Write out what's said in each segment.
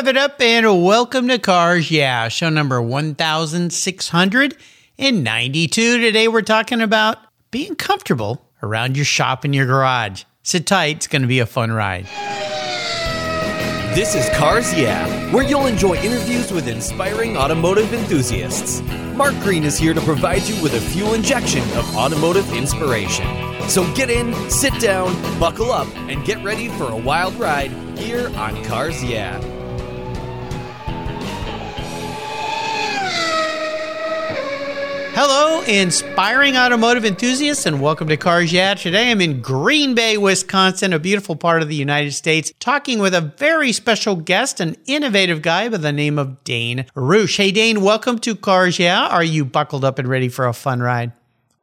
Rev it up and welcome to Cars Yeah, show number 1692. Today we're talking about being comfortable around your shop and your garage. Sit tight, it's going to be a fun ride. This is Cars Yeah, where you'll enjoy interviews with inspiring automotive enthusiasts. Mark Green is here to provide you with a fuel injection of automotive inspiration. So get in, sit down, buckle up, and get ready for a wild ride here on Cars Yeah. Hello, inspiring automotive enthusiasts, and welcome to Cars Yeah. Today I'm in Green Bay, Wisconsin, a beautiful part of the United States, talking with a very special guest, an innovative guy by the name of Dane Rush. Hey, Dane, welcome to Cars Yeah. Are you buckled up and ready for a fun ride?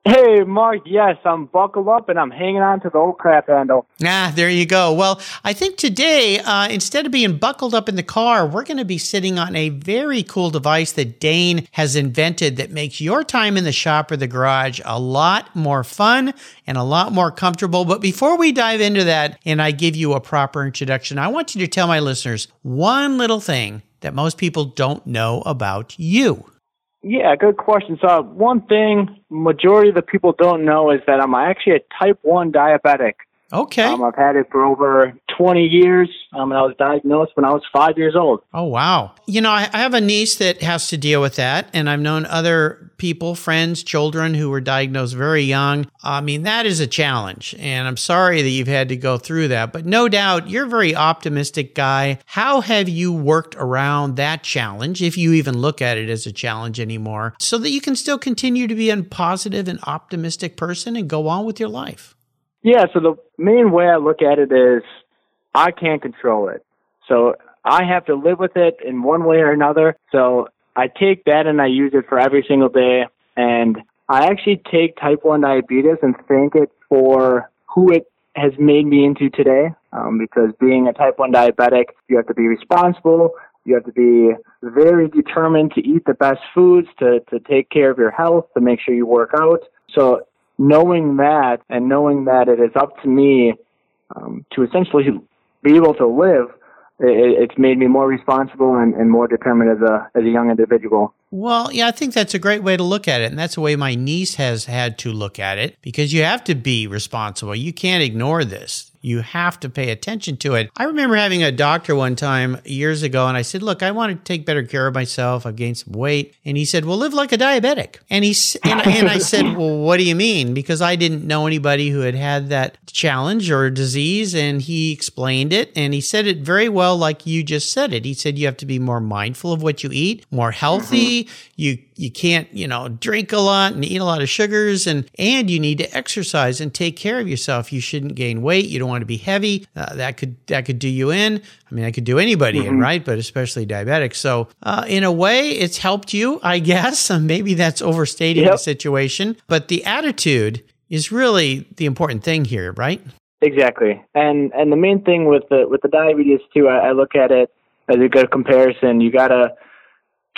Hey, Mark, yes, I'm buckled up and I'm hanging on to the old crap handle. Ah, there you go. Well, I think today, uh, instead of being buckled up in the car, we're going to be sitting on a very cool device that Dane has invented that makes your time in the shop or the garage a lot more fun and a lot more comfortable. But before we dive into that and I give you a proper introduction, I want you to tell my listeners one little thing that most people don't know about you. Yeah, good question. So one thing majority of the people don't know is that I'm actually a type 1 diabetic. Okay. Um, I've had it for over 20 years, um, and I was diagnosed when I was five years old. Oh, wow. You know, I, I have a niece that has to deal with that, and I've known other people, friends, children who were diagnosed very young. I mean, that is a challenge, and I'm sorry that you've had to go through that, but no doubt you're a very optimistic guy. How have you worked around that challenge, if you even look at it as a challenge anymore, so that you can still continue to be a positive and optimistic person and go on with your life? Yeah, so the main way I look at it is I can't control it. So I have to live with it in one way or another. So I take that and I use it for every single day. And I actually take type 1 diabetes and thank it for who it has made me into today. Um, because being a type 1 diabetic, you have to be responsible. You have to be very determined to eat the best foods, to, to take care of your health, to make sure you work out. So knowing that and knowing that it is up to me um, to essentially be able to live, it, it's made me more responsible and, and more determined as a as a young individual. Well, yeah, I think that's a great way to look at it. And that's the way my niece has had to look at it because you have to be responsible. You can't ignore this. You have to pay attention to it. I remember having a doctor one time years ago, and I said, "Look, I want to take better care of myself. I've gained some weight." And he said, "Well, live like a diabetic." And he and, and I said, "Well, what do you mean?" Because I didn't know anybody who had had that challenge or disease, and he explained it, and he said it very well, like you just said it. He said you have to be more mindful of what you eat, more healthy. Mm-hmm. You you can't you know drink a lot and eat a lot of sugars, and and you need to exercise and take care of yourself. You shouldn't gain weight. You don't want to be heavy. Uh, that could that could do you in. I mean, I could do anybody mm-hmm. in, right? But especially diabetics. So, uh, in a way, it's helped you, I guess. Maybe that's overstating yep. the situation, but the attitude is really the important thing here, right? Exactly. And and the main thing with the with the diabetes too, I, I look at it as a good comparison. You gotta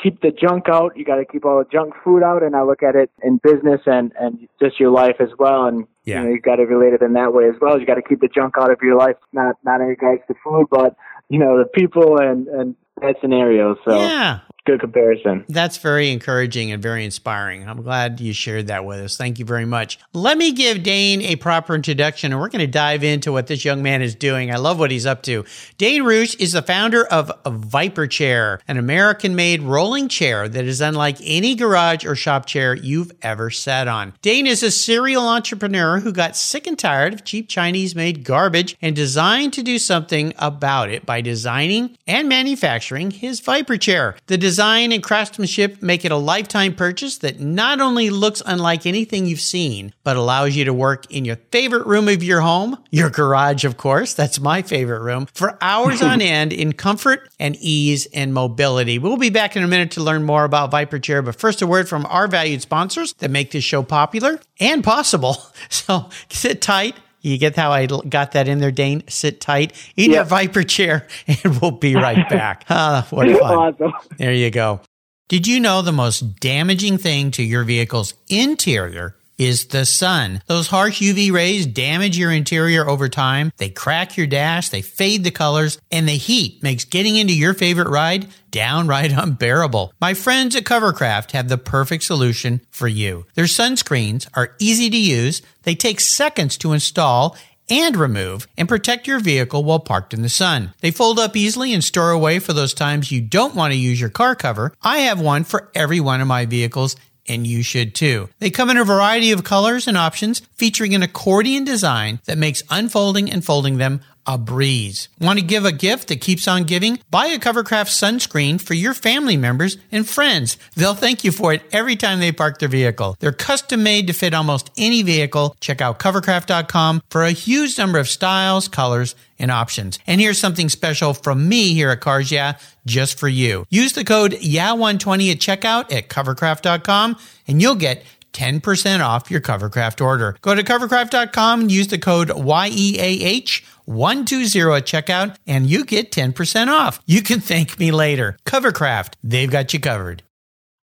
keep the junk out. You got to keep all the junk food out. And I look at it in business and and just your life as well. And yeah. you know, you got to relate it in that way as well. You got to keep the junk out of your life, not not in regards to food, but you know the people and and that scenario. So yeah, good comparison. That's very encouraging and very inspiring. I'm glad you shared that with us. Thank you very much. Let me give Dane a proper introduction and we're going to dive into what this young man is doing. I love what he's up to. Dane Rush is the founder of Vyper Chair, an American made rolling chair that is unlike any garage or shop chair you've ever sat on. Dane is a serial entrepreneur who got sick and tired of cheap Chinese made garbage and designed to do something about it by designing and manufacturing his Vyper Chair. The design and craftsmanship make it a lifetime purchase that not only looks unlike anything you've seen, but allows you to work in your favorite room of your home, your garage, of course. That's my favorite room for hours on end in comfort and ease and mobility. We'll be back in a minute to learn more about Vyper Chair, but first a word from our valued sponsors that make this show popular and possible. So sit tight you get how I got that in there, Dane? Sit tight, eat yep. your Vyper chair, and we'll be right back. ah, what fun. Awesome. There you go. Did you know the most damaging thing to your vehicle's interior is the sun. Those harsh UV rays damage your interior over time. They crack your dash, they fade the colors, and the heat makes getting into your favorite ride downright unbearable. My friends at Covercraft have the perfect solution for you. Their sunscreens are easy to use. They take seconds to install and remove and protect your vehicle while parked in the sun. They fold up easily and store away for those times you don't want to use your car cover. I have one for every one of my vehicles and you should too. They come in a variety of colors and options featuring an accordion design that makes unfolding and folding them a breeze. Want to give a gift that keeps on giving? Buy a Covercraft sunscreen for your family members and friends. They'll thank you for it every time they park their vehicle. They're custom made to fit almost any vehicle. Check out covercraft.com for a huge number of styles, colors, and options. And here's something special from me here at Cars Yeah, just for you. Use the code YEAH120 at checkout at covercraft.com and you'll get 10% off your Covercraft order. Go to covercraft.com and use the code YEAH120 at checkout and you get 10% off. You can thank me later. Covercraft, they've got you covered.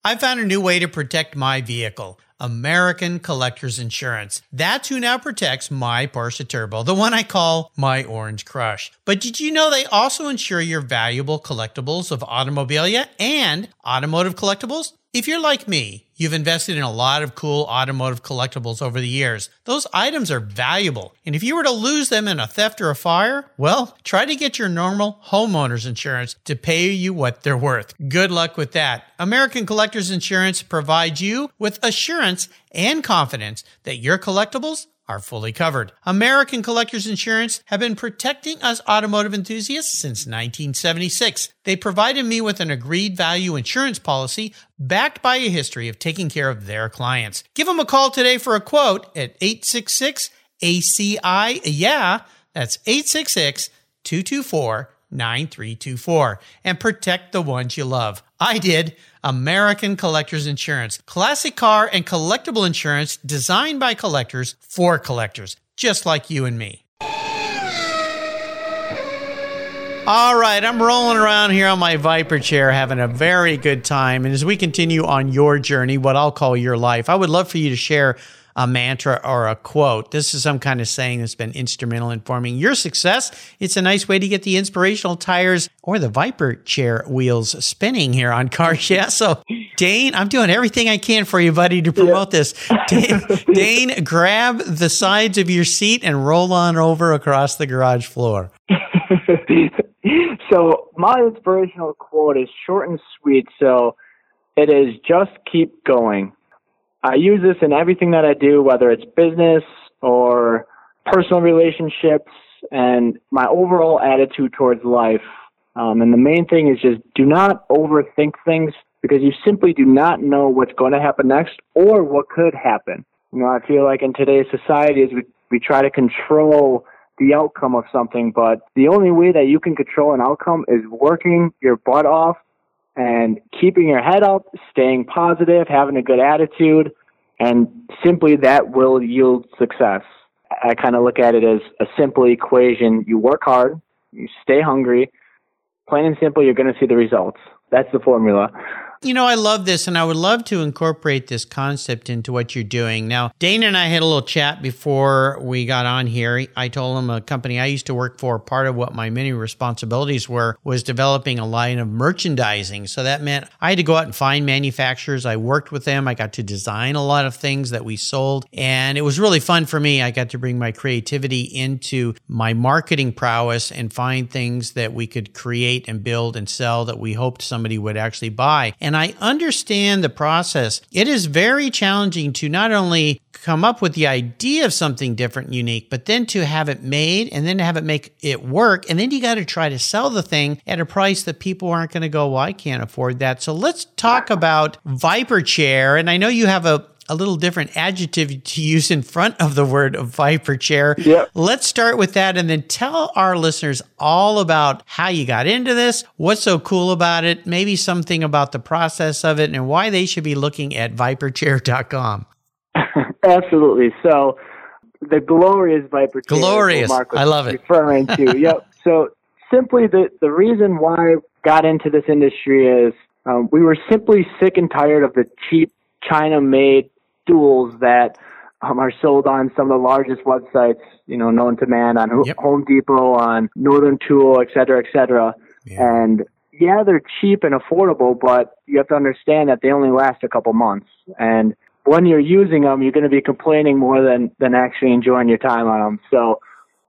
I found a new way to protect my vehicle. American Collectors Insurance. That's who now protects my Porsche Turbo, the one I call my Orange Crush. But did you know they also insure your valuable collectibles of automobilia and automotive collectibles? If you're like me, you've invested in a lot of cool automotive collectibles over the years. Those items are valuable. And if you were to lose them in a theft or a fire, well, try to get your normal homeowner's insurance to pay you what they're worth. Good luck with that. American Collectors Insurance provides you with assurance and confidence that your collectibles are fully covered. American Collectors Insurance have been protecting us automotive enthusiasts since 1976. They provided me with an agreed value insurance policy backed by a history of taking care of their clients. Give them a call today for a quote at 866 ACI. Yeah, that's 866 224 9324 and protect the ones you love. I did. American Collectors Insurance. Classic car and collectible insurance designed by collectors for collectors, just like you and me. All right, I'm rolling around here on my Vyper chair having a very good time. And as we continue on your journey, what I'll call your life, I would love for you to share a mantra or a quote. This is some kind of saying that's been instrumental in forming your success. It's a nice way to get the inspirational tires or the Vyper chair wheels spinning here on Cars Yeah. So, Dane, I'm doing everything I can for you, buddy, to promote yeah. this. Dane, Dane, grab the sides of your seat and roll on over across the garage floor. so, my inspirational quote is short and sweet. So, it is just keep going. I use this in everything that I do, whether it's business or personal relationships and my overall attitude towards life. Um, and the main thing is just do not overthink things because you simply do not know what's going to happen next or what could happen. You know, I feel like in today's society is we, we try to control the outcome of something, but the only way that you can control an outcome is working your butt off and keeping your head up, staying positive, having a good attitude, and simply that will yield success. I kind of look at it as a simple equation. You work hard, you stay hungry, plain and simple, you're going to see the results. That's the formula. You know, I love this and I would love to incorporate this concept into what you're doing. Now, Dana and I had a little chat before we got on here. I told him a company I used to work for, part of what my many responsibilities were was developing a line of merchandising. So that meant I had to go out and find manufacturers. I worked with them. I got to design a lot of things that we sold. And it was really fun for me. I got to bring my creativity into my marketing prowess and find things that we could create and build and sell that we hoped somebody would actually buy. And I understand the process. It is very challenging to not only come up with the idea of something different and unique, but then to have it made and then to have it make it work. And then you got to try to sell the thing at a price that people aren't going to go, well, I can't afford that. So let's talk about Vyper Chair. And I know you have a, a little different adjective to use in front of the word Vyper chair. Yep. Let's start with that and then tell our listeners all about how you got into this, what's so cool about it, maybe something about the process of it, and why they should be looking at vyperchair.com. Absolutely. So, the glorious Vyper chair. Glorious. I love it. Referring to. yep. So, simply the, the reason why I got into this industry is um, we were simply sick and tired of the cheap China made stools that um, are sold on some of the largest websites, you know, known to man on Yep. Home Depot, on Northern Tool, et cetera, et cetera. Yeah. And yeah, they're cheap and affordable, but you have to understand that they only last a couple months. And when you're using them, you're going to be complaining more than, than actually enjoying your time on them. So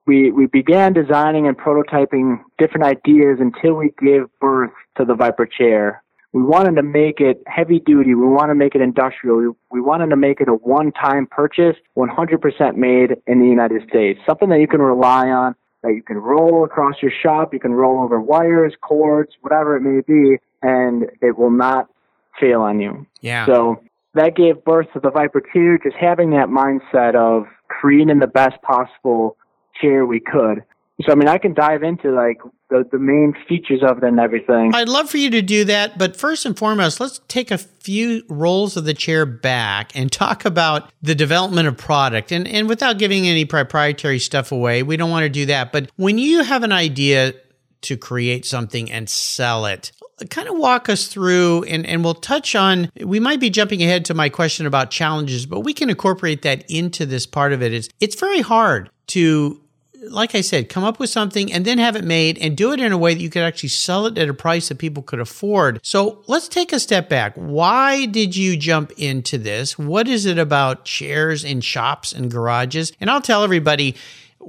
we, we began designing and prototyping different ideas until we gave birth to the Vyper chair. We wanted to make it heavy duty. We want to make it industrial. We, we wanted to make it a one time purchase, 100% made in the United States. Something that you can rely on, that you can roll across your shop. You can roll over wires, cords, whatever it may be, and it will not fail on you. Yeah. So that gave birth to the Viper 2, just having that mindset of creating the best possible chair we could. So I mean, I can dive into like the the main features of it and everything. I'd love for you to do that, but first and foremost, let's take a few rolls of the chair back and talk about the development of product. And and without giving any proprietary stuff away, we don't want to do that. But when you have an idea to create something and sell it, kind of walk us through and, and we'll touch on we might be jumping ahead to my question about challenges, but we can incorporate that into this part of it it. Is it's very hard to like I said, come up with something and then have it made and do it in a way that you could actually sell it at a price that people could afford. So let's take a step back. Why did you jump into this? What is it about chairs in shops and garages? And I'll tell everybody,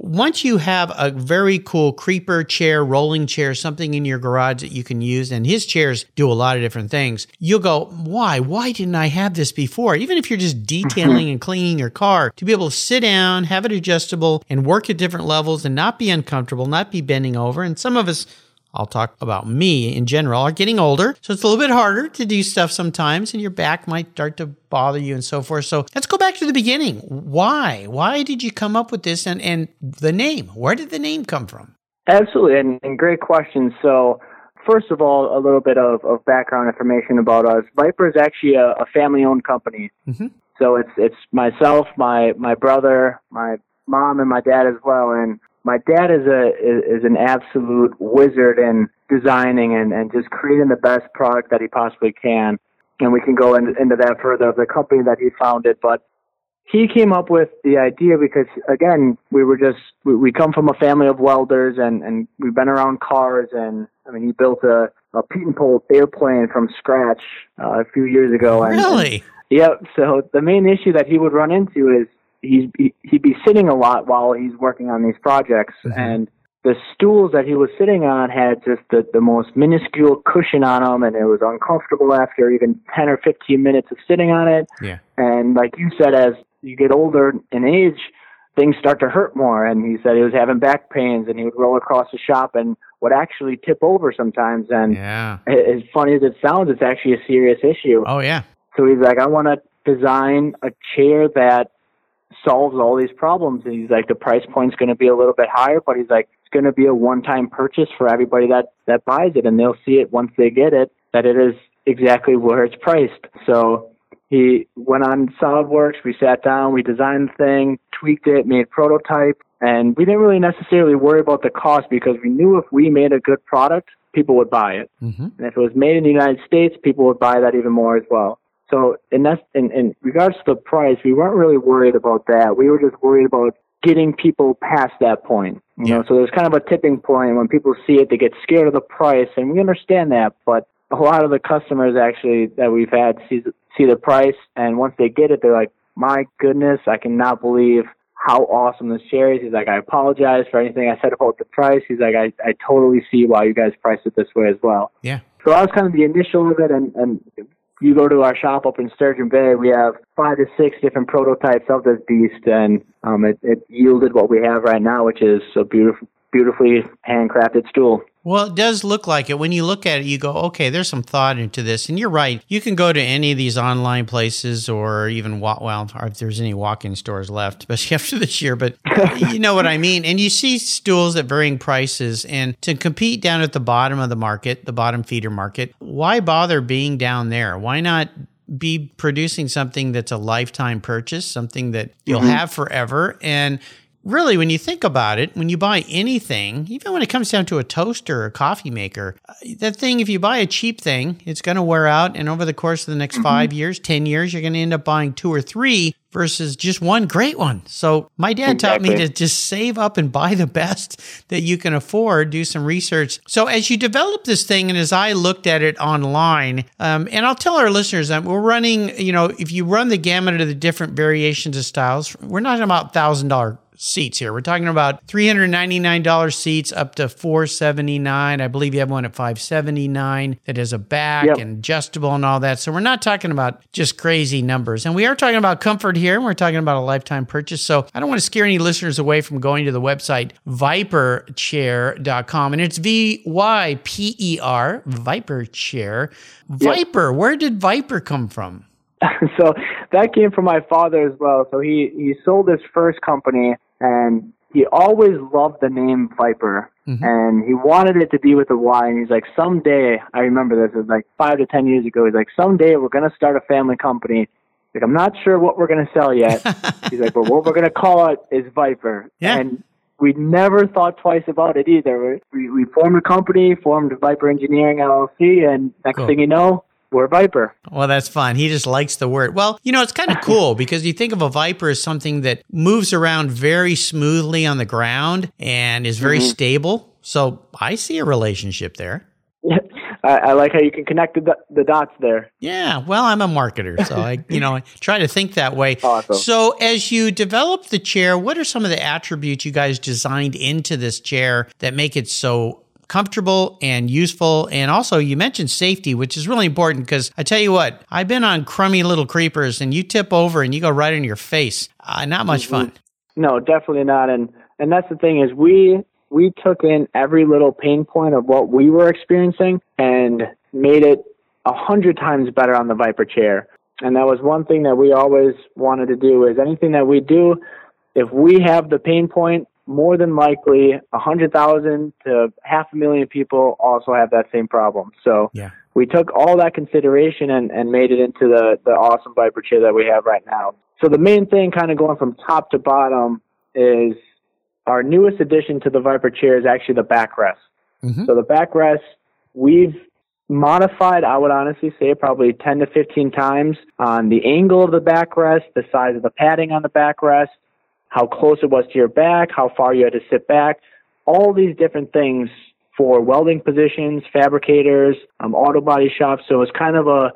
once you have a very cool creeper chair, rolling chair, something in your garage that you can use, and his chairs do a lot of different things, you'll go, why? Why didn't I have this before? Even if you're just detailing and cleaning your car, to be able to sit down, have it adjustable, and work at different levels and not be uncomfortable, not be bending over. And some of us, I'll talk about me in general, are getting older. So it's a little bit harder to do stuff sometimes, and your back might start to bother you and so forth. So let's go back to the beginning. Why? Why did you come up with this and, and the name? Where did the name come from? Absolutely, and, and great question. So, first of all, a little bit of, of background information about us. Vyper is actually a, a family-owned company. Mhm. So it's it's myself, my my brother, my mom, and my dad as well. And my dad is a is, is an absolute wizard in designing and, and just creating the best product that he possibly can. And we can go in, into that further of the company that he founded, but he came up with the idea because again we were just we, we come from a family of welders and and we've been around cars and i mean he built a a Pietenpol airplane from scratch uh, a few years ago and, and Really? yeah so the main issue that he would run into is he's he, he'd be sitting a lot while he's working on these projects mm-hmm. and the stools that he was sitting on had just the, the most minuscule cushion on them and it was uncomfortable after even 10 or 15 minutes of sitting on it Yeah. and like you said, as you get older in age, things start to hurt more. And he said he was having back pains and he would roll across the shop and would actually tip over sometimes. And Yeah. as funny as it sounds, it's actually a serious issue. Oh, yeah. So he's like, I want to design a chair that solves all these problems. And he's like, the price point's going to be a little bit higher, but he's like, it's going to be a one-time purchase for everybody that that buys it, and they'll see it once they get it that it is exactly where it's priced. So he went on SolidWorks. We sat down, we designed the thing, tweaked it, made prototype, and we didn't really necessarily worry about the cost because we knew if we made a good product, people would buy it. Mm-hmm. And if it was made in the United States, people would buy that even more as well. So in that, in, in regards to the price, we weren't really worried about that. We were just worried about getting people past that point. You know, so there's kind of a tipping point when people see it, they get scared of the price, and we understand that. But a lot of the customers actually that we've had see see the price, and once they get it, they're like, "My goodness, I cannot believe how awesome this chair is." He's like, "I apologize for anything I said about the price." He's like, "I I totally see why you guys priced it this way as well." Yeah. So that was kind of the initial of it, and, and you go to our shop up in Sturgeon Bay, we have five to six different prototypes of this beast, and um, it, it yielded what we have right now, which is a beautiful, beautifully handcrafted stool. Well, it does look like it. When you look at it, you go, okay, there's some thought into this. And you're right. You can go to any of these online places or even, well, if there's any walk in stores left, especially after this year, but you know what I mean. And you see stools at varying prices. And to compete down at the bottom of the market, the bottom feeder market, why bother being down there? Why not? Be producing something that's a lifetime purchase, something that you'll mm-hmm. have forever, and really, when you think about it, when you buy anything, even when it comes down to a toaster or a coffee maker, uh, that thing, if you buy a cheap thing, it's going to wear out. And over the course of the next five years, 10 years, you're going to end up buying two or three versus just one great one. So my dad taught me to just save up and buy the best that you can afford, do some research. So as you develop this thing, and as I looked at it online, um, and I'll tell our listeners that we're running, you know, if you run the gamut of the different variations of styles, we're not about thousand dollar seats here. We're talking about $399 seats up to 479. I believe you have one at 579 that has a back Yep. and adjustable and all that. So we're not talking about just crazy numbers. And we are talking about comfort here and we're talking about a lifetime purchase. So I don't want to scare any listeners away from going to the website vyperchair.com and it's V Y P E R Vyper Chair. Vyper, where did Vyper come from? so that came from my father as well. So he he sold his first company, and he always loved the name Vyper, mm-hmm. and he wanted it to be with a Y. And he's like, someday, I remember this. It was like five to ten years ago. He's like, someday we're gonna start a family company. Like, I'm not sure what we're gonna sell yet. he's like, but what we're gonna call it is Vyper. Yeah. And we never thought twice about it either. We we formed a company, formed Vyper Engineering LLC, and next Cool. thing you know, we're Vyper. Well, that's fun. He just likes the word. Well, you know, it's kind of cool because you think of a viper as something that moves around very smoothly on the ground and is very mm-hmm. stable. So I see a relationship there. I, I like how you can connect the, the dots there. Yeah, well, I'm a marketer, so I, you know, I try to think that way. Awesome. So, as you develop the chair, what are some of the attributes you guys designed into this chair that make it so comfortable and useful? And also, you mentioned safety, which is really important because I tell you what, I've been on crummy little creepers, and you tip over and you go right in your face. Uh, not much fun. No, definitely not. And and that's the thing is we we took in every little pain point of what we were experiencing and made it a hundred times better on the Vyper chair. And that was one thing that we always wanted to do is anything that we do, if we have the pain point, more than likely a hundred thousand to half a million people also have that same problem. So Yeah. we took all that consideration and, and made it into the, the awesome Vyper chair that we have right now. So the main thing kind of going from top to bottom is our newest addition to the Vyper chair is actually the backrest. Mhm. So the backrest, we've modified, I would honestly say probably 10 to 15 times on the angle of the backrest, the size of the padding on the backrest, how close it was to your back, how far you had to sit back, all these different things for welding positions, fabricators, um, auto body shops. So it's kind of a,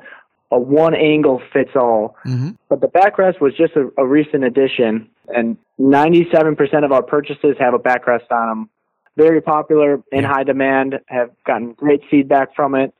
a one angle fits all. Mhm. But the backrest was just a, a recent addition, and 97% of our purchases have a backrest on them. Very popular, in high demand, have gotten great feedback from it.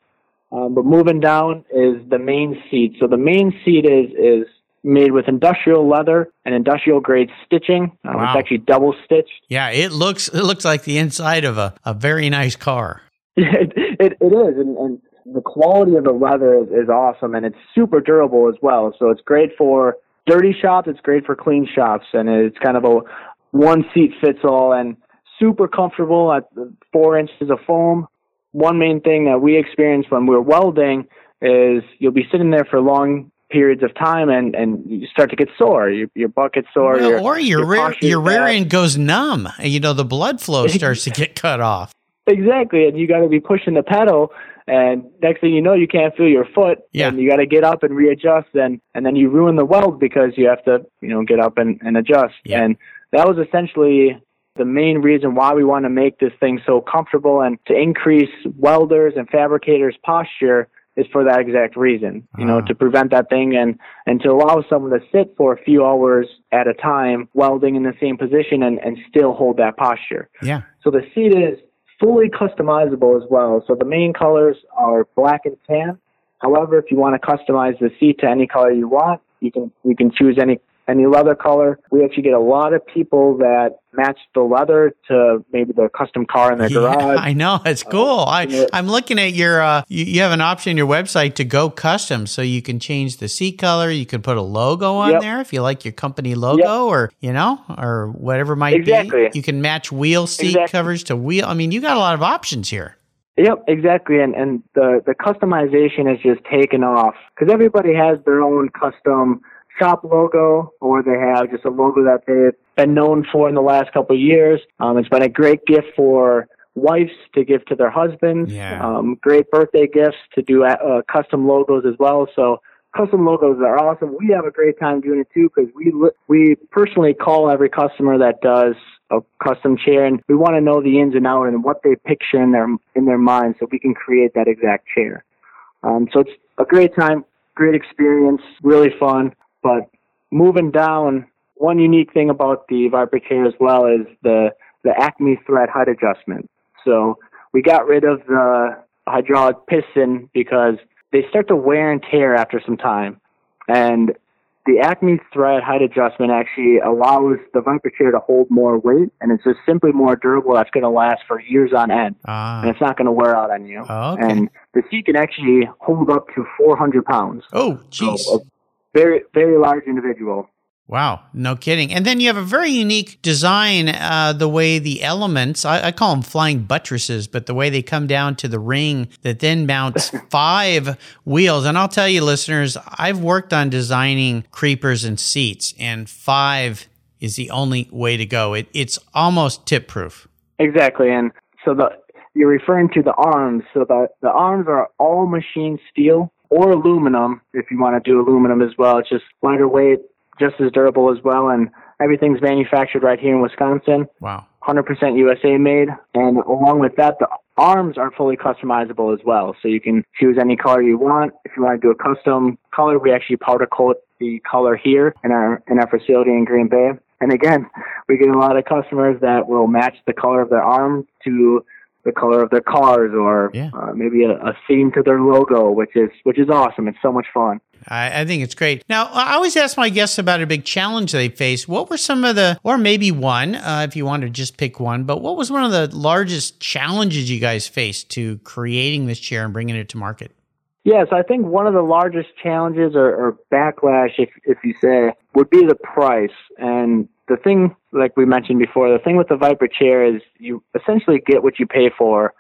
Um, but moving down is the main seat. So the main seat is is made with industrial leather and industrial grade stitching. Um, Wow. It's actually double stitched. Yeah, it looks it looks like the inside of a, a very nice car. it, it, it is, and, and the quality of the leather is, is awesome, and it's super durable as well. So it's great for dirty shops, it's great for clean shops, and it's kind of a one seat fits all, and super comfortable at four inches of foam. One main thing that we experience when we're welding is you'll be sitting there for long periods of time, and and you start to get sore. Your, your butt gets sore, Well, your, or your your rear your rear end goes numb. and, You know, the blood flow starts to get cut off. Exactly, and you got to be pushing the pedal, and next thing you know, you can't feel your foot, Yeah. and you got to get up and readjust, and and then you ruin the weld because you have to, you know, get up and, and adjust. Yeah. And that was essentially the main reason why we want to make this thing so comfortable and to increase welders and fabricators' posture is for that exact reason. You know, Ah. to prevent that thing and and to allow someone to sit for a few hours at a time welding in the same position and, and still hold that posture. Yeah. So the seat is fully customizable as well. So the main colors are black and tan. However, if you want to customize the seat to any color you want, you can you can choose any any leather color. We actually get a lot of people that match the leather to maybe the custom car in their Yeah, garage. I know it's cool. I I'm looking at your uh you, you have an option in your website to go custom so you can change the seat color, you can put a logo on Yep. there if you like your company logo or you know or whatever it might Exactly. be. You can match wheel seat Exactly. covers to wheel. I mean, you got a lot of options here. Yep, exactly. And and the the customization has just taken off because everybody has their own custom shop logo or they have just a logo that they've been known for in the last couple of years. Um, it's been a great gift for wives to give to their husbands. Yeah. Um, great birthday gifts to do uh, custom logos as well. So custom logos are awesome. We have a great time doing it too because we we personally call every customer that does a custom chair and we want to know the ins and outs and what they picture in their in their mind so we can create that exact chair. Um, so it's a great time, great experience, really fun. But moving down, one unique thing about the Vyper chair as well is the the Acme thread height adjustment. So we got rid of the hydraulic piston because they start to wear and tear after some time. And the Acme thread height adjustment actually allows the Vyper chair to hold more weight, and it's just simply more durable. That's going to last for years on end, Ah. and it's not going to wear out on you. Oh, okay. And the seat can actually hold up to 400 pounds. Oh, So jeez. a very, very large individual. Wow, no kidding. And then you have a very unique design, uh, the way the elements, I, I call them flying buttresses, but the way they come down to the ring that then mounts five wheels. And I'll tell you, listeners, I've worked on designing creepers and seats, and five is the only way to go. It, it's almost tip proof. Exactly, and so the you're referring to the arms. So the the arms are all machined steel or aluminum. If you want to do aluminum as well, it's just lighter weight, just as durable as well, and everything's manufactured right here in Wisconsin. Wow. 100% USA made, and along with that, the arms are fully customizable as well. So you can choose any color you want. If you want to do a custom color, we actually powder coat the color here in our in our facility in Green Bay. And again, we get a lot of customers that will match the color of their arm to the color of their cars, or Yeah. uh, maybe a, a theme to their logo, which is which is awesome. It's so much fun. I, I think it's great. Now, I always ask my guests about a big challenge they face. What were some of the, or maybe one, uh, if you want to just pick one, but what was one of the largest challenges you guys faced to creating this chair and bringing it to market? Yes, I think one of the largest challenges or, or backlash, if if you say, would be the price. And the thing, like we mentioned before, the thing with the Vyper chair is you essentially get what you pay for.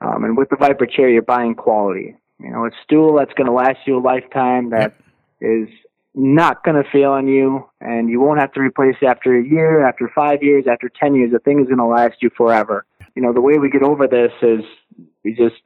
Um, and with the Vyper chair, you're buying quality. You know, a stool that's going to last you a lifetime that is not going to fail on you, and you won't have to replace after a year, after five years, after ten years. The thing is going to last you forever. You know, the way we get over this is we just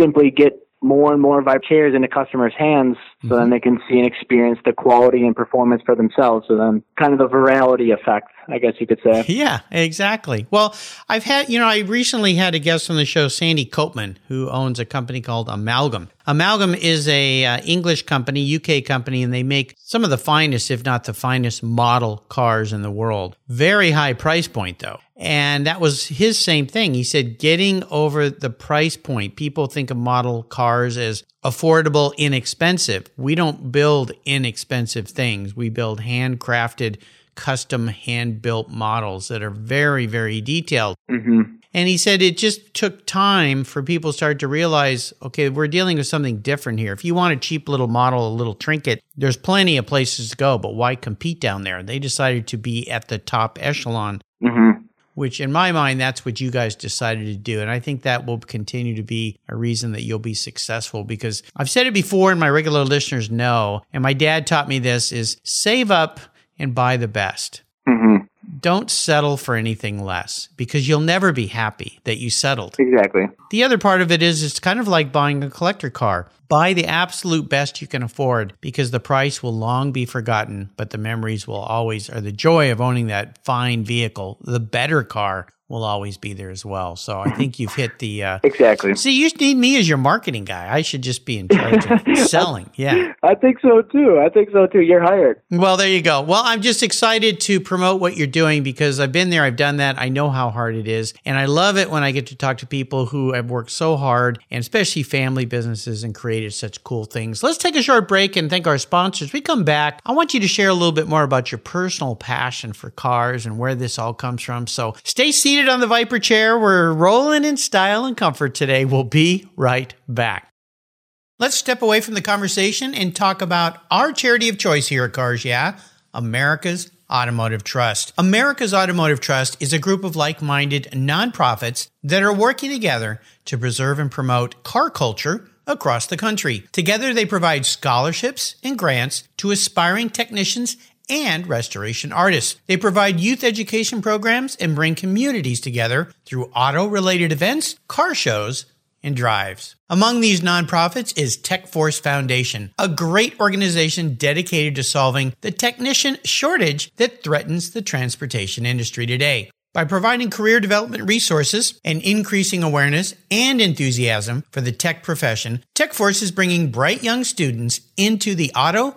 simply get more and more of our chairs into customers' hands so then mm-hmm. they can see and experience the quality and performance for themselves. So then kind of the virality effect, I guess you could say. Yeah, exactly. Well, I've had, you know, I recently had a guest on the show, Sandy Copeman, who owns a company called Amalgam. Amalgam is a uh, English company, UK company, and they make some of the finest, if not the finest, model cars in the world. Very high price point, though. And that was his same thing. He said, getting over the price point. People think of model cars as affordable, inexpensive. We don't build inexpensive things. We build handcrafted, custom, hand built models that are very, very detailed. hmm And he said it just took time for people to start to realize, okay, we're dealing with something different here. If you want a cheap little model, a little trinket, there's plenty of places to go, but why compete down there? They decided to be at the top echelon, hmm which in my mind, that's what you guys decided to do. And I think that will continue to be a reason that you'll be successful because I've said it before and my regular listeners know, and my dad taught me this is save up and buy the best hmm don't settle for anything less because you'll never be happy that you settled. Exactly. The other part of it is it's kind of like buying a collector car. Buy the absolute best you can afford because the price will long be forgotten, but the memories will always, or the joy of owning that fine vehicle, the better car, will always be there as well. So I think you've hit the. Uh, Exactly. see, you need me as your marketing guy. I should just be in charge of selling. Yeah. I think so too. I think so too. You're hired. Well, there you go. Well, I'm just excited to promote what you're doing because I've been there, I've done that. I know how hard it is. And I love it when I get to talk to people who have worked so hard and especially family businesses and created such cool things. Let's take a short break and thank our sponsors. We come back. I want you to share a little bit more about your personal passion for cars and where this all comes from. So stay seated on the Vyper chair. We're rolling in style and comfort today. We'll be right back. Let's step away from the conversation and talk about our charity of choice here at Cars Yeah, America's Automotive Trust. America's Automotive Trust is a group of like minded nonprofits that are working together to preserve and promote car culture across the country. Together, they provide scholarships and grants to aspiring technicians and restoration artists. They provide youth education programs and bring communities together through auto related events, car shows, and drives. Among these nonprofits is TechForce Foundation, a great organization dedicated to solving the technician shortage that threatens the transportation industry today. By providing career development resources and increasing awareness and enthusiasm for the tech profession, TechForce is bringing bright young students into the auto,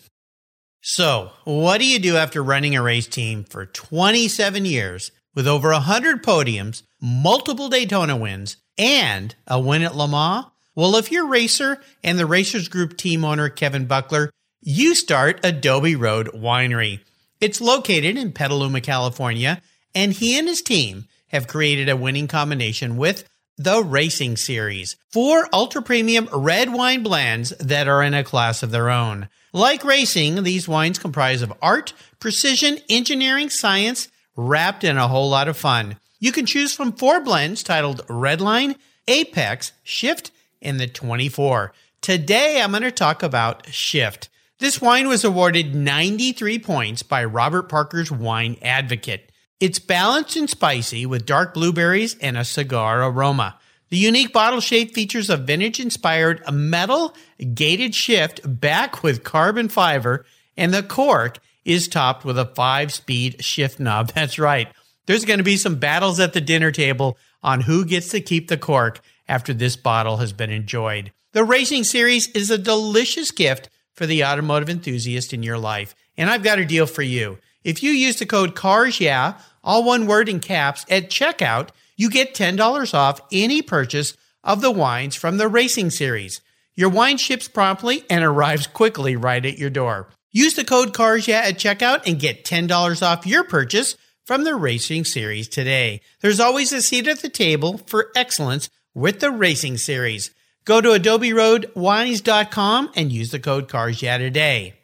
So, what do you do after running a race team for 27 years with over 100 podiums, multiple Daytona wins, and a win at Le Mans? Well, if you're racer and the Racers Group team owner Kevin Buckler, you start Adobe Road Winery. It's located in Petaluma, California, and he and his team have created a winning combination with the Racing Series, four ultra premium red wine blends that are in a class of their own. Like racing, these wines comprise of art, precision, engineering, science, wrapped in a whole lot of fun. You can choose from four blends titled Redline, Apex, Shift, and the 24. Today, I'm going to talk about Shift. This wine was awarded 93 points by Robert Parker's Wine Advocate. It's balanced and spicy with dark blueberries and a cigar aroma. The unique bottle shape features a vintage inspired metal gated shift back with carbon fiber, and the cork is topped with a five speed shift knob. That's right. There's going to be some battles at the dinner table on who gets to keep the cork after this bottle has been enjoyed. The Racing Series is a delicious gift for the automotive enthusiast in your life, and I've got a deal for you. If you use the code CARS, yeah, all one word in caps, at checkout, you get $10 off any purchase of the wines from the Racing Series. Your wine ships promptly and arrives quickly right at your door. Use the code CARSYA at checkout and get $10 off your purchase from the Racing Series today. There's always a seat at the table for excellence with the Racing Series. Go to adoberoadwines.com and use the code CARSYA today.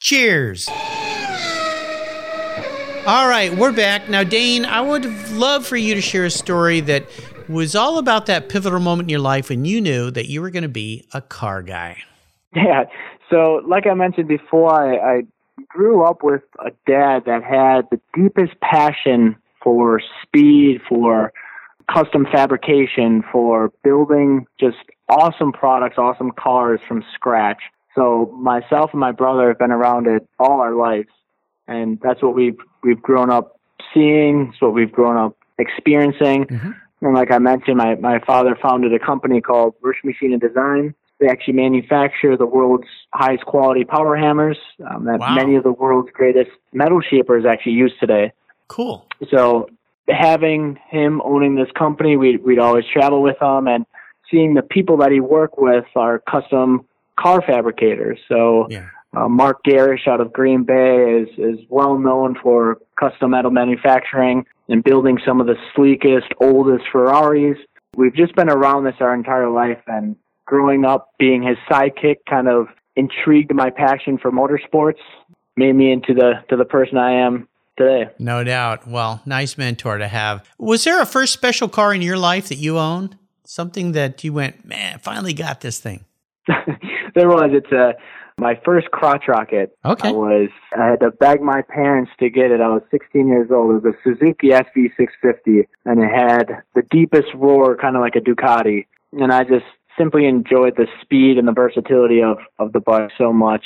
Cheers! All right, we're back. Now, Dane, I would love for you to share a story that was all about that pivotal moment in your life when you knew that you were going to be a car guy. Yeah. So, like I mentioned before, I, I grew up with a dad that had the deepest passion for speed, for custom fabrication, for building just awesome products, awesome cars from scratch. So, myself and my brother have been around it all our lives and that's what we've we've grown up seeing. It's what we've grown up experiencing. Mm-hmm. And like I mentioned, my my father founded a company called Rush Machine and Design. They actually manufacture the world's highest quality power hammers um, that wow. many of the world's greatest metal shapers actually use today. Cool. So having him owning this company, we'd, we'd always travel with him and seeing the people that he worked with are custom car fabricators. So yeah. Uh, Mark Gerisch out of Green Bay is, is well known for custom metal manufacturing and building some of the sleekest, oldest Ferraris. We've just been around this our entire life and growing up being his sidekick kind of intrigued my passion for motorsports, made me into the to the person I am today. No doubt. Well, nice mentor to have. Was there a first special car in your life that you owned? Something that you went, man, finally got this thing. there was. It's a my first crotch rocket okay. I was I had to beg my parents to get it. I was 16 years old. It was a Suzuki SV650 and it had the deepest roar kind of like a Ducati and I just simply enjoyed the speed and the versatility of of the bike so much.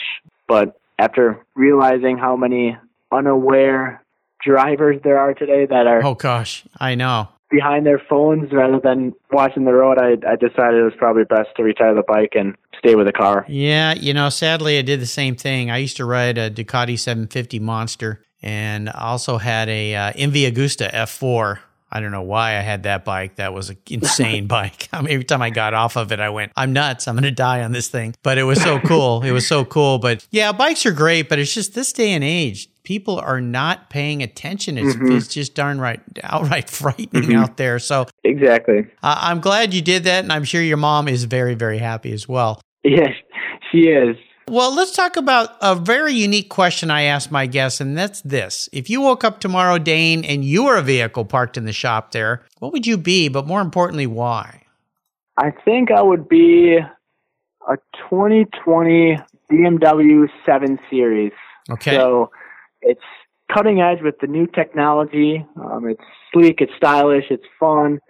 But after realizing how many unaware drivers there are today that are Oh gosh, I know behind their phones rather than watching the road, I, I decided it was probably best to retire the bike and stay with the car. Yeah, you know, sadly, I did the same thing. I used to ride a Ducati 750 Monster and also had a uh, MV Agusta F4 I don't know why I had that bike. That was an insane bike. I mean, every time I got off of it, I went, I'm nuts. I'm going to die on this thing. But it was so cool. it was so cool. But yeah, bikes are great, but it's just this day and age, people are not paying attention. It's, mm-hmm. it's just darn right, outright frightening mm-hmm. out there. So exactly. Uh, I'm glad you did that. And I'm sure your mom is very, very happy as well. Yes, she is. Well, let's talk about a very unique question I asked my guests, and that's this. If you woke up tomorrow, Dane, and you were a vehicle parked in the shop there, what would you be? But more importantly, why? I think I would be a 2020 BMW 7 Series. Okay. So it's cutting edge with the new technology. Um, it's sleek, it's stylish, it's fun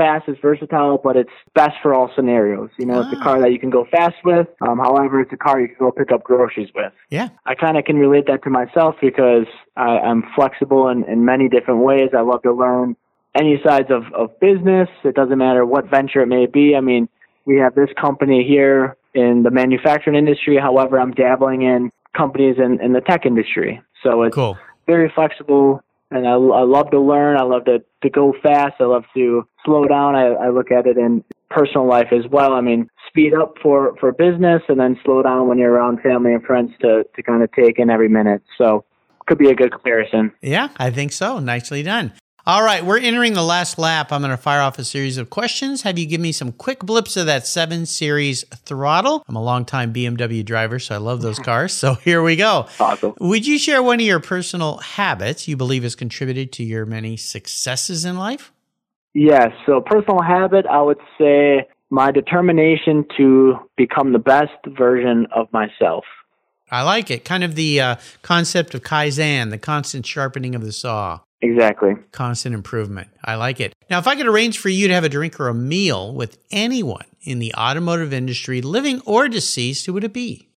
fast, it's versatile, but it's best for all scenarios. You know, ah. it's a car ah. that you can go fast with. Um, however, it's a car you can go pick up groceries with. Yeah. I kind of can relate that to myself because I, I'm flexible in, in many different ways. I love to learn any sides of, of business. It doesn't matter what venture it may be. I mean, we have this company here in the manufacturing industry. However, I'm dabbling in companies in, in the tech industry. So it's cool. very flexible and I, I love to learn. I love to, to go fast. I love to slow down. I, I look at it in personal life as well. I mean, speed up for, for business and then slow down when you're around family and friends to, to kind of take in every minute. So could be a good comparison. Yeah, I think so. Nicely done. All right, we're entering the last lap. I'm going to fire off a series of questions. Have you give me some quick blips of that 7 Series throttle? I'm a longtime BMW driver, so I love those cars. So here we go. Awesome. Would you share one of your personal habits you believe has contributed to your many successes in life? Yes. So, personal habit, I would say my determination to become the best version of myself. I like it. Kind of the uh, concept of Kaizen, the constant sharpening of the saw. Exactly. Constant improvement. I like it. Now, if I could arrange for you to have a drink or a meal with anyone in the automotive industry, living or deceased, who would it be?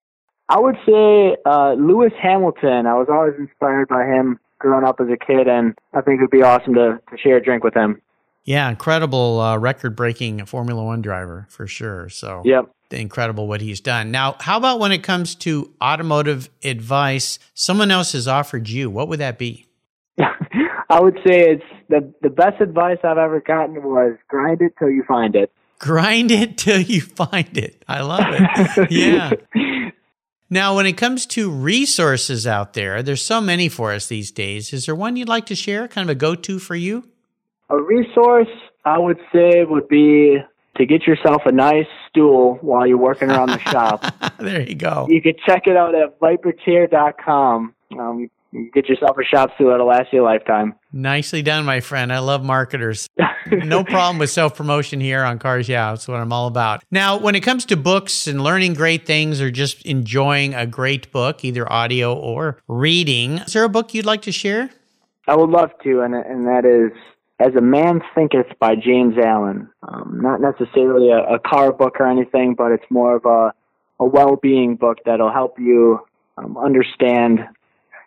I would say uh, Lewis Hamilton. I was always inspired by him growing up as a kid, and I think it would be awesome to, to share a drink with him. Yeah, incredible uh, record breaking Formula One driver for sure. So, yep. incredible what he's done. Now, how about when it comes to automotive advice someone else has offered you? What would that be? I would say it's the the best advice I've ever gotten was grind it till you find it. Grind it till you find it. I love it. yeah. Now, when it comes to resources out there, there's so many for us these days. Is there one you'd like to share, kind of a go to for you? A resource I would say would be to get yourself a nice stool while you're working around the shop. there you go. You can check it out at vyperchair.com. Um, get yourself a shop stool that'll last you a lifetime. Nicely done, my friend. I love marketers. no problem with self promotion here on Cars Yeah. That's what I'm all about. Now, when it comes to books and learning great things or just enjoying a great book, either audio or reading, is there a book you'd like to share? I would love to, and, and that is As a Man Thinketh by James Allen. Um, not necessarily a, a car book or anything, but it's more of a, a well being book that'll help you um, understand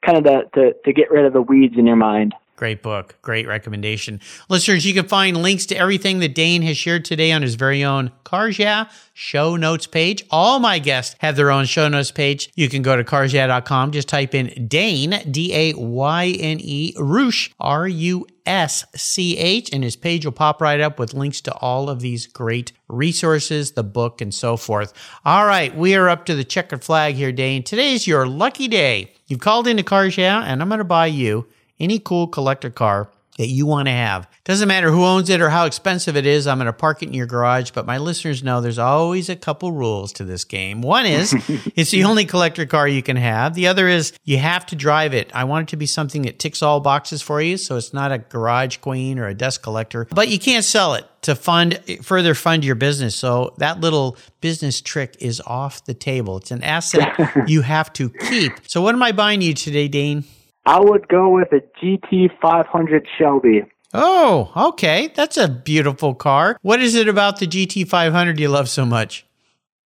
kind of the, to, to get rid of the weeds in your mind. Great book. Great recommendation. Listeners, you can find links to everything that Dayne has shared today on his very own Cars Yeah show notes page. All my guests have their own show notes page. You can go to carsyeah.com. Just type in Dayne, D A Y N E, Rusch, R U S C H, and his page will pop right up with links to all of these great resources, the book, and so forth. All right, we are up to the checkered flag here, Dayne. Today's your lucky day. You've called into Cars Yeah, and I'm going to buy you any cool collector car that you want to have. Doesn't matter who owns it or how expensive it is, I'm going to park it in your garage. But my listeners know there's always a couple rules to this game. One is it's the only collector car you can have. The other is you have to drive it. I want it to be something that ticks all boxes for you. So it's not a garage queen or a dust collector, but you can't sell it to fund further fund your business. So that little business trick is off the table. It's an asset you have to keep. So what am I buying you today, Dayne? I would go with a GT500 Shelby. Oh, okay. That's a beautiful car. What is it about the GT500 you love so much?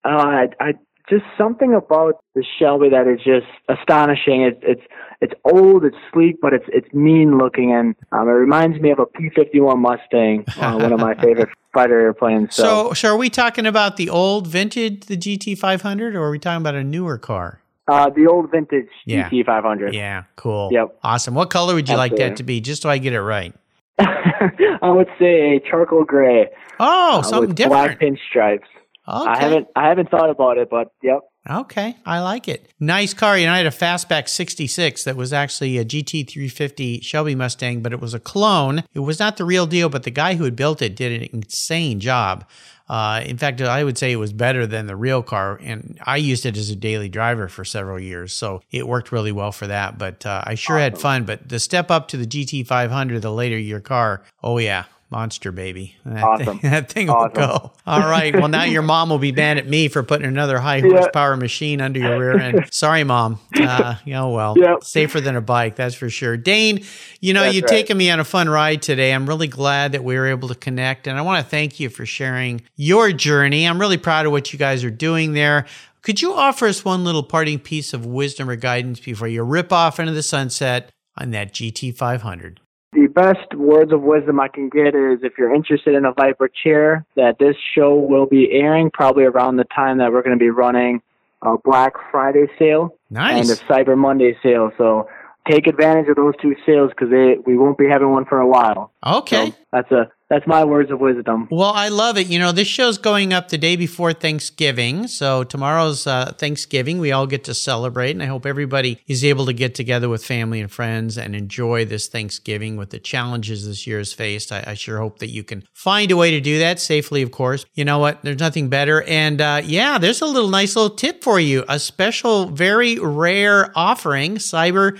Uh, I, I just something about the Shelby that is just astonishing. It's it's it's old, it's sleek, but it's it's mean looking, and um, it reminds me of a P51 Mustang, uh, one of my favorite fighter airplanes. So. so, so are we talking about the old vintage, the GT500, or are we talking about a newer car? Uh, the old vintage yeah. GT500. Yeah, cool. Yep. Awesome. What color would you Absolutely. like that to be, just so I get it right? I would say a charcoal gray. Oh, uh, something with different. Black pinstripes. Okay. I haven't I haven't thought about it, but yep. Okay, I like it. Nice car. You know, I had a Fastback 66 that was actually a GT350 Shelby Mustang, but it was a clone. It was not the real deal, but the guy who had built it did an insane job. Uh, in fact, I would say it was better than the real car, and I used it as a daily driver for several years, so it worked really well for that. But uh, I sure had fun. But the step up to the GT500, the later year car, oh yeah, monster baby. That Awesome. Thing, that thing Awesome. will go. All right. Well, now your mom will be mad at me for putting another high horsepower machine under your rear end. Sorry, mom. Uh, you well, Yep. safer than a bike, that's for sure. Dayne, you know, That's you've right. taken me on a fun ride today. I'm really glad that we were able to connect, and I want to thank you for sharing your journey. I'm really proud of what you guys are doing there. Could you offer us one little parting piece of wisdom or guidance before you rip off into the sunset on that GT500? Best words of wisdom I can get is if you're interested in a Vyper chair, that this show will be airing probably around the time that we're going to be running a Black Friday sale Nice. and a Cyber Monday sale. So take advantage of those two sales because we won't be having one for a while. Okay. So that's a that's my words of wisdom. Well, I love it. You know, this show's going up the day before Thanksgiving. So tomorrow's uh, Thanksgiving. We all get to celebrate. And I hope everybody is able to get together with family and friends and enjoy this Thanksgiving with the challenges this year has faced. I, I sure hope that you can find a way to do that safely, of course. You know what? There's nothing better. And uh, yeah, there's a little nice little tip for you a special, very rare offering, Cyber.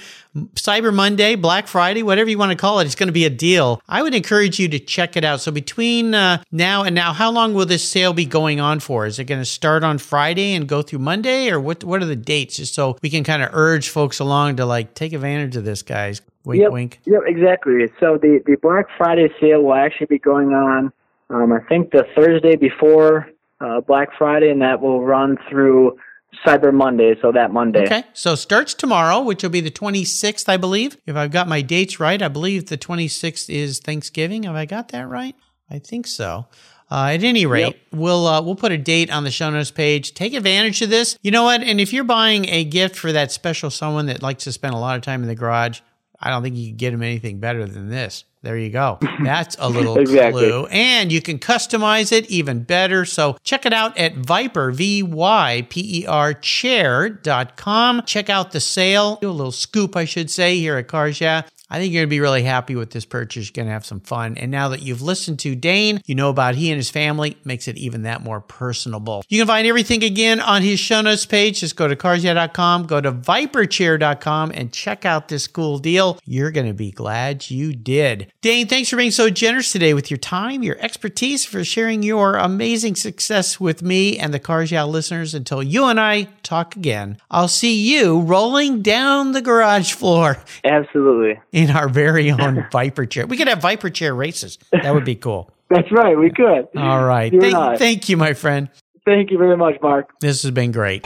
Cyber Monday, Black Friday, whatever you want to call it, it's going to be a deal. I would encourage you to check it out. So between uh, now and now, how long will this sale be going on for? Is it going to start on Friday and go through Monday, or what? What are the dates? Just so we can kind of urge folks along to like take advantage of this, guys. Wink, yep, wink. Yep, exactly. So the the Black Friday sale will actually be going on. Um, I think the Thursday before uh, Black Friday, and that will run through Cyber Monday. So that Monday. Okay, so starts tomorrow, which will be the 26th, I believe. If I've got my dates right, I believe the 26th is Thanksgiving. Have I got that right? I think so. Uh, at any rate, Yep. we'll uh, we'll put a date on the show notes page. Take advantage of this. You know what? And if you're buying a gift for that special someone that likes to spend a lot of time in the garage, I don't think you can get them anything better than this. There you go. That's a little Exactly. clue. And you can customize it even better. So check it out at Vyper, V Y P E R chair.com. Check out the sale. Do a little scoop, I should say, here at Cars Yeah. I think you're going to be really happy with this purchase. You're going to have some fun. And now that you've listened to Dayne, you know about he and his family, makes it even that more personable. You can find everything again on his show notes page. Just go to carsyeah.com, go to vyperchair.com, and check out this cool deal. You're going to be glad you did. Dayne, thanks for being so generous today with your time, your expertise, for sharing your amazing success with me and the Cars Yeah listeners. Until you and I talk again, I'll see you rolling down the garage floor Absolutely. In our very own Vyper chair. We could have Vyper chair races. That would be cool. That's right. We could. All right. You and Thank, I. thank you, my friend. Thank you very much, Mark. This has been great.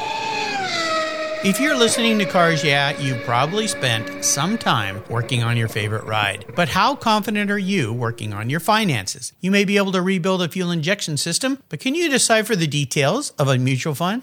If you're listening to Cars Yeah, you probably spent some time working on your favorite ride. But how confident are you working on your finances? You may be able to rebuild a fuel injection system, but can you decipher the details of a mutual fund?